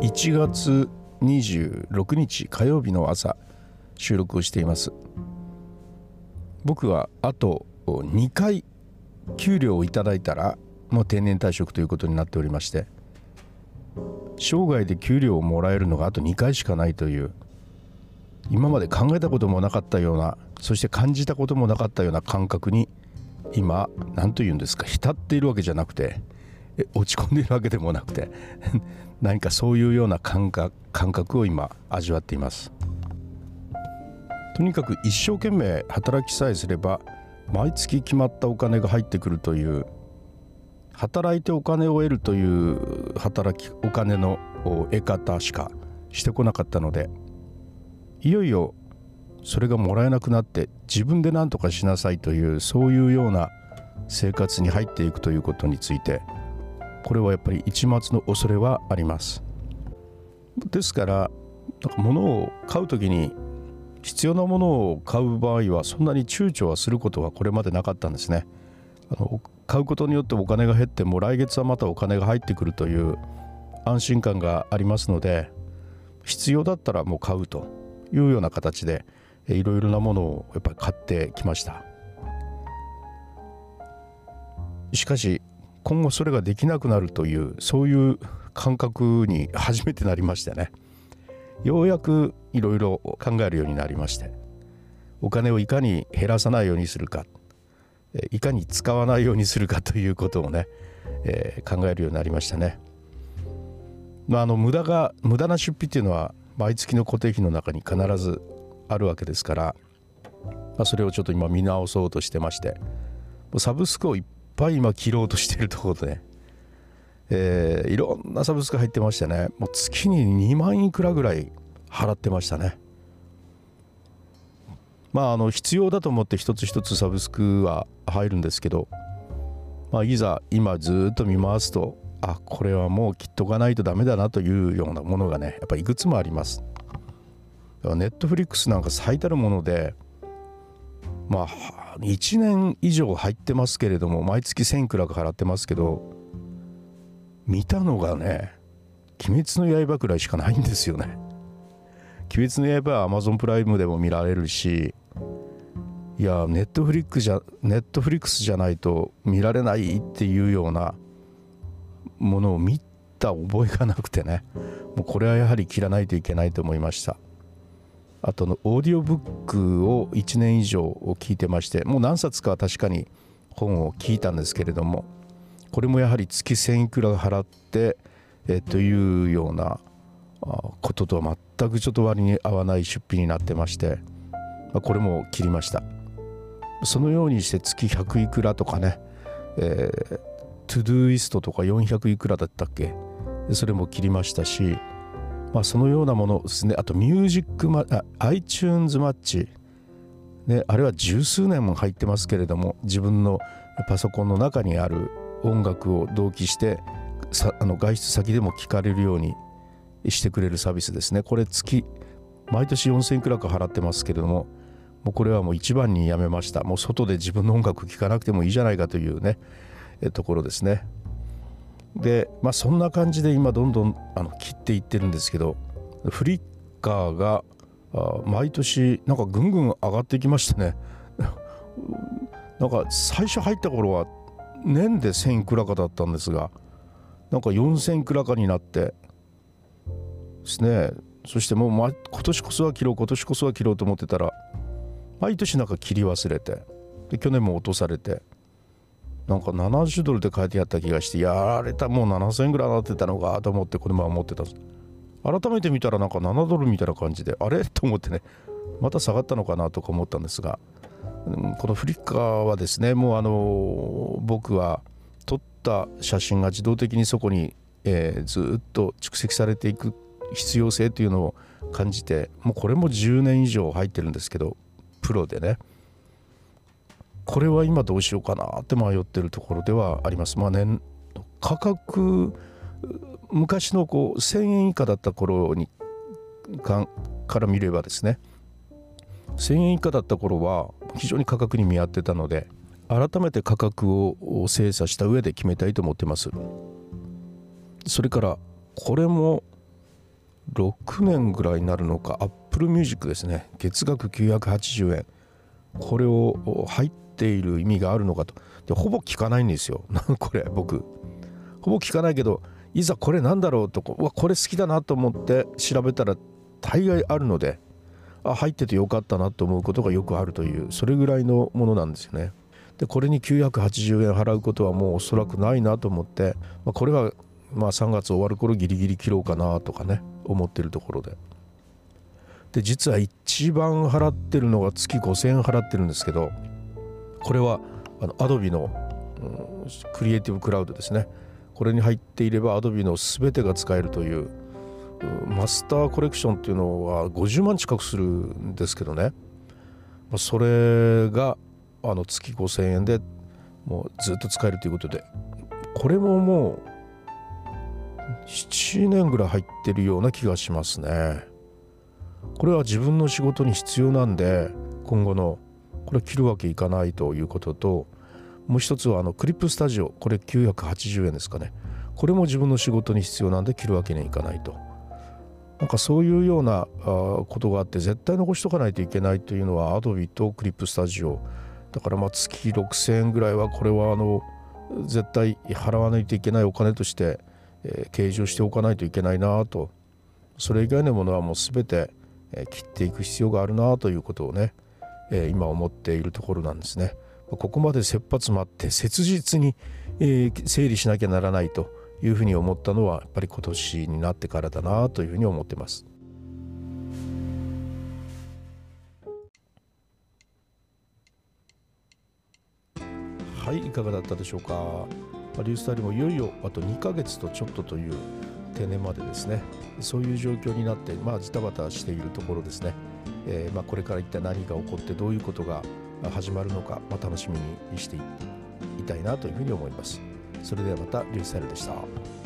1月26日火曜日の朝収録をしています。僕はあと2回給料をいただいたらもう定年退職ということになっておりまして生涯で給料をもらえるのがあと2回しかないという今まで考えたこともなかったようなそして感じたこともなかったような感覚に今何と言うんですか浸っているわけじゃなくて落ち込んでいるわけでもなくて 何かそういうような感覚感覚を今味わっています。とにかく一生懸命働きさえすれば毎月決まったお金が入ってくるという働いてお金を得るという働きお金の得方しかしてこなかったのでいよいよそれがもらえなくなって自分で何とかしなさいというそういうような生活に入っていくということについてこれはやっぱり一末の恐れはあります。ですからなんか物を買う時に必要なものを買う場合はそんなに躊躇はすることはこれまでなかったんですね。あの買うことによってお金が減っても来月はまたお金が入ってくるという安心感がありますので必要だったらもう買うというような形でいろいろなものをやっぱり買ってきました。しかし今後それができなくなるというそういう感覚に初めてなりましてね。ようやくいろいろ考えるようになりまして。お金をいかに減らさないようにするか。いかに使わないようにするか ということをね、えー、考えるようになりましたね。まあ、あの無駄が無駄な出費っていうのは毎月の固定費の中に必ずあるわけですから、まあ、それをちょっと今見直そうとしてましてサブスクをいっぱい今切ろうとしてるところで、えー、いろんなサブスク入ってましてね。もう月に2万いくらぐらい払ってましたね。まああの必要だと思って一つ一つサブスクは入るんですけど、まあ、いざ今ずっと見回すとあこれはもう切っとかないとダメだなというようなものがねやっぱいくつもあります。ネットフリックスなんか最たるものでまあ1年以上入ってますけれども毎月1000いくらか払ってますけど見たのがね「鬼滅の刃」くらいしかないんですよね。鬼滅の刃は Amazon プライムでも見られるしいやネットフリックじゃネットフリックスじゃないと見られないっていうようなものを見た覚えがなくてねもうこれはやはり切らないといけないと思いましたあとのオーディオブックを1年以上聞いてましてもう何冊か確かに本を聞いたんですけれどもこれもやはり月1000いくら払ってえというようなこととは全くちょっと割に合わない出費になってましてこれも切りました。そのようにして月100いくらとかね、えー、トゥドゥイストとか400いくらだったっけそれも切りましたし、まあ、そのようなものですね。あとミュージックマあ iTunes マッチ、ね、あれは十数年も入ってますけれども自分のパソコンの中にある音楽を同期してあの外出先でも聴かれるようにしてくれるサービスですね。これ月毎年4000いくらか払ってますけれどももうこれはもう一番にやめました。もう外で自分の音楽聴かなくてもいいじゃないかというねところですね。でまあそんな感じで今どんどんあの切っていってるんですけどフリッカーが毎年なんかぐんぐん上がってきましたね。なんか最初入った頃は年で1000いくらかだったんですがなんか4000いくらかになってですねそしてもう、ま、今年こそは切ろう今年こそは切ろうと思ってたら毎年なんか切り忘れてで去年も落とされてなんか70ドルで買えてやった気がしてやられたもう7000円ぐらいになってたのかと思ってこのまま持ってた改めて見たらなんか7ドルみたいな感じであれ？と思ってね。また下がったのかなとか思ったんですが、うん、このフリッカーはですねもうあの僕は撮った写真が自動的にそこに、えー、ずっと蓄積されていく必要性というのを感じてもうこれも10年以上入ってるんですけどプロでね。これは今どうしようかなって迷ってるところではあります。まあね、価格昔のこう1000円以下だった頃にかから見ればですね。1000円以下だった頃は非常に価格に見合ってたので改めて価格を精査した上で決めたいと思ってます。それからこれも6年ぐらいになるのか。Apple Music ですね。月額980円。これを入ってている意味があるのかとでほぼ聞かないんですよ これ僕ほぼ聞かないけどいざこれなんだろうとうわこれ好きだなと思って調べたら大概あるのであ入っててよかったなと思うことがよくあるというそれぐらいのものなんですよね。でこれに980円払うことはもうおそらくないなと思って、まあ、これはまあ3月終わる頃ギリギリ切ろうかなとかね思ってるところで。で実は一番払ってるのが月5000円払ってるんですけどこれはあの Adobe の、うん、クリエイティブクラウドですね。これに入っていれば Adobe の全てが使えるというマスターコレクションっていうのは50万近くするんですけどね。まそれがあの月5000円でもうずっと使えるということで。これももう7年ぐらい入ってるような気がしますね。これは自分の仕事に必要なんで今後のこれ切るわけいかないということともう一つはあのクリップスタジオこれ980円ですかね。これも自分の仕事に必要なんで切るわけにはいかないと。なんかそういうようなことがあって絶対残しとかないといけないというのは Adobe とクリップスタジオ。だからま月6000円ぐらいはこれはあの絶対払わないといけないお金として、計上しておかないといけないなと。それ以外のものはもう全て、切っていく必要があるなということをね、えー、今思っているところなんですね。ここまで切羽詰まって切実に、えー、整理しなきゃならないというふうに思ったのはやっぱり今年になってからだなというふうに思ってます。はいいかがだったでしょうかリュースタイルもいよいよあと2ヶ月とちょっとという定年までですね。そういう状況になってまあジタバタしているところですね、えー、まあ、これから一体何が起こってどういうことが始まるのか、まあ、楽しみにしていたいなというふうに思います。それではまたリュースタイルでした。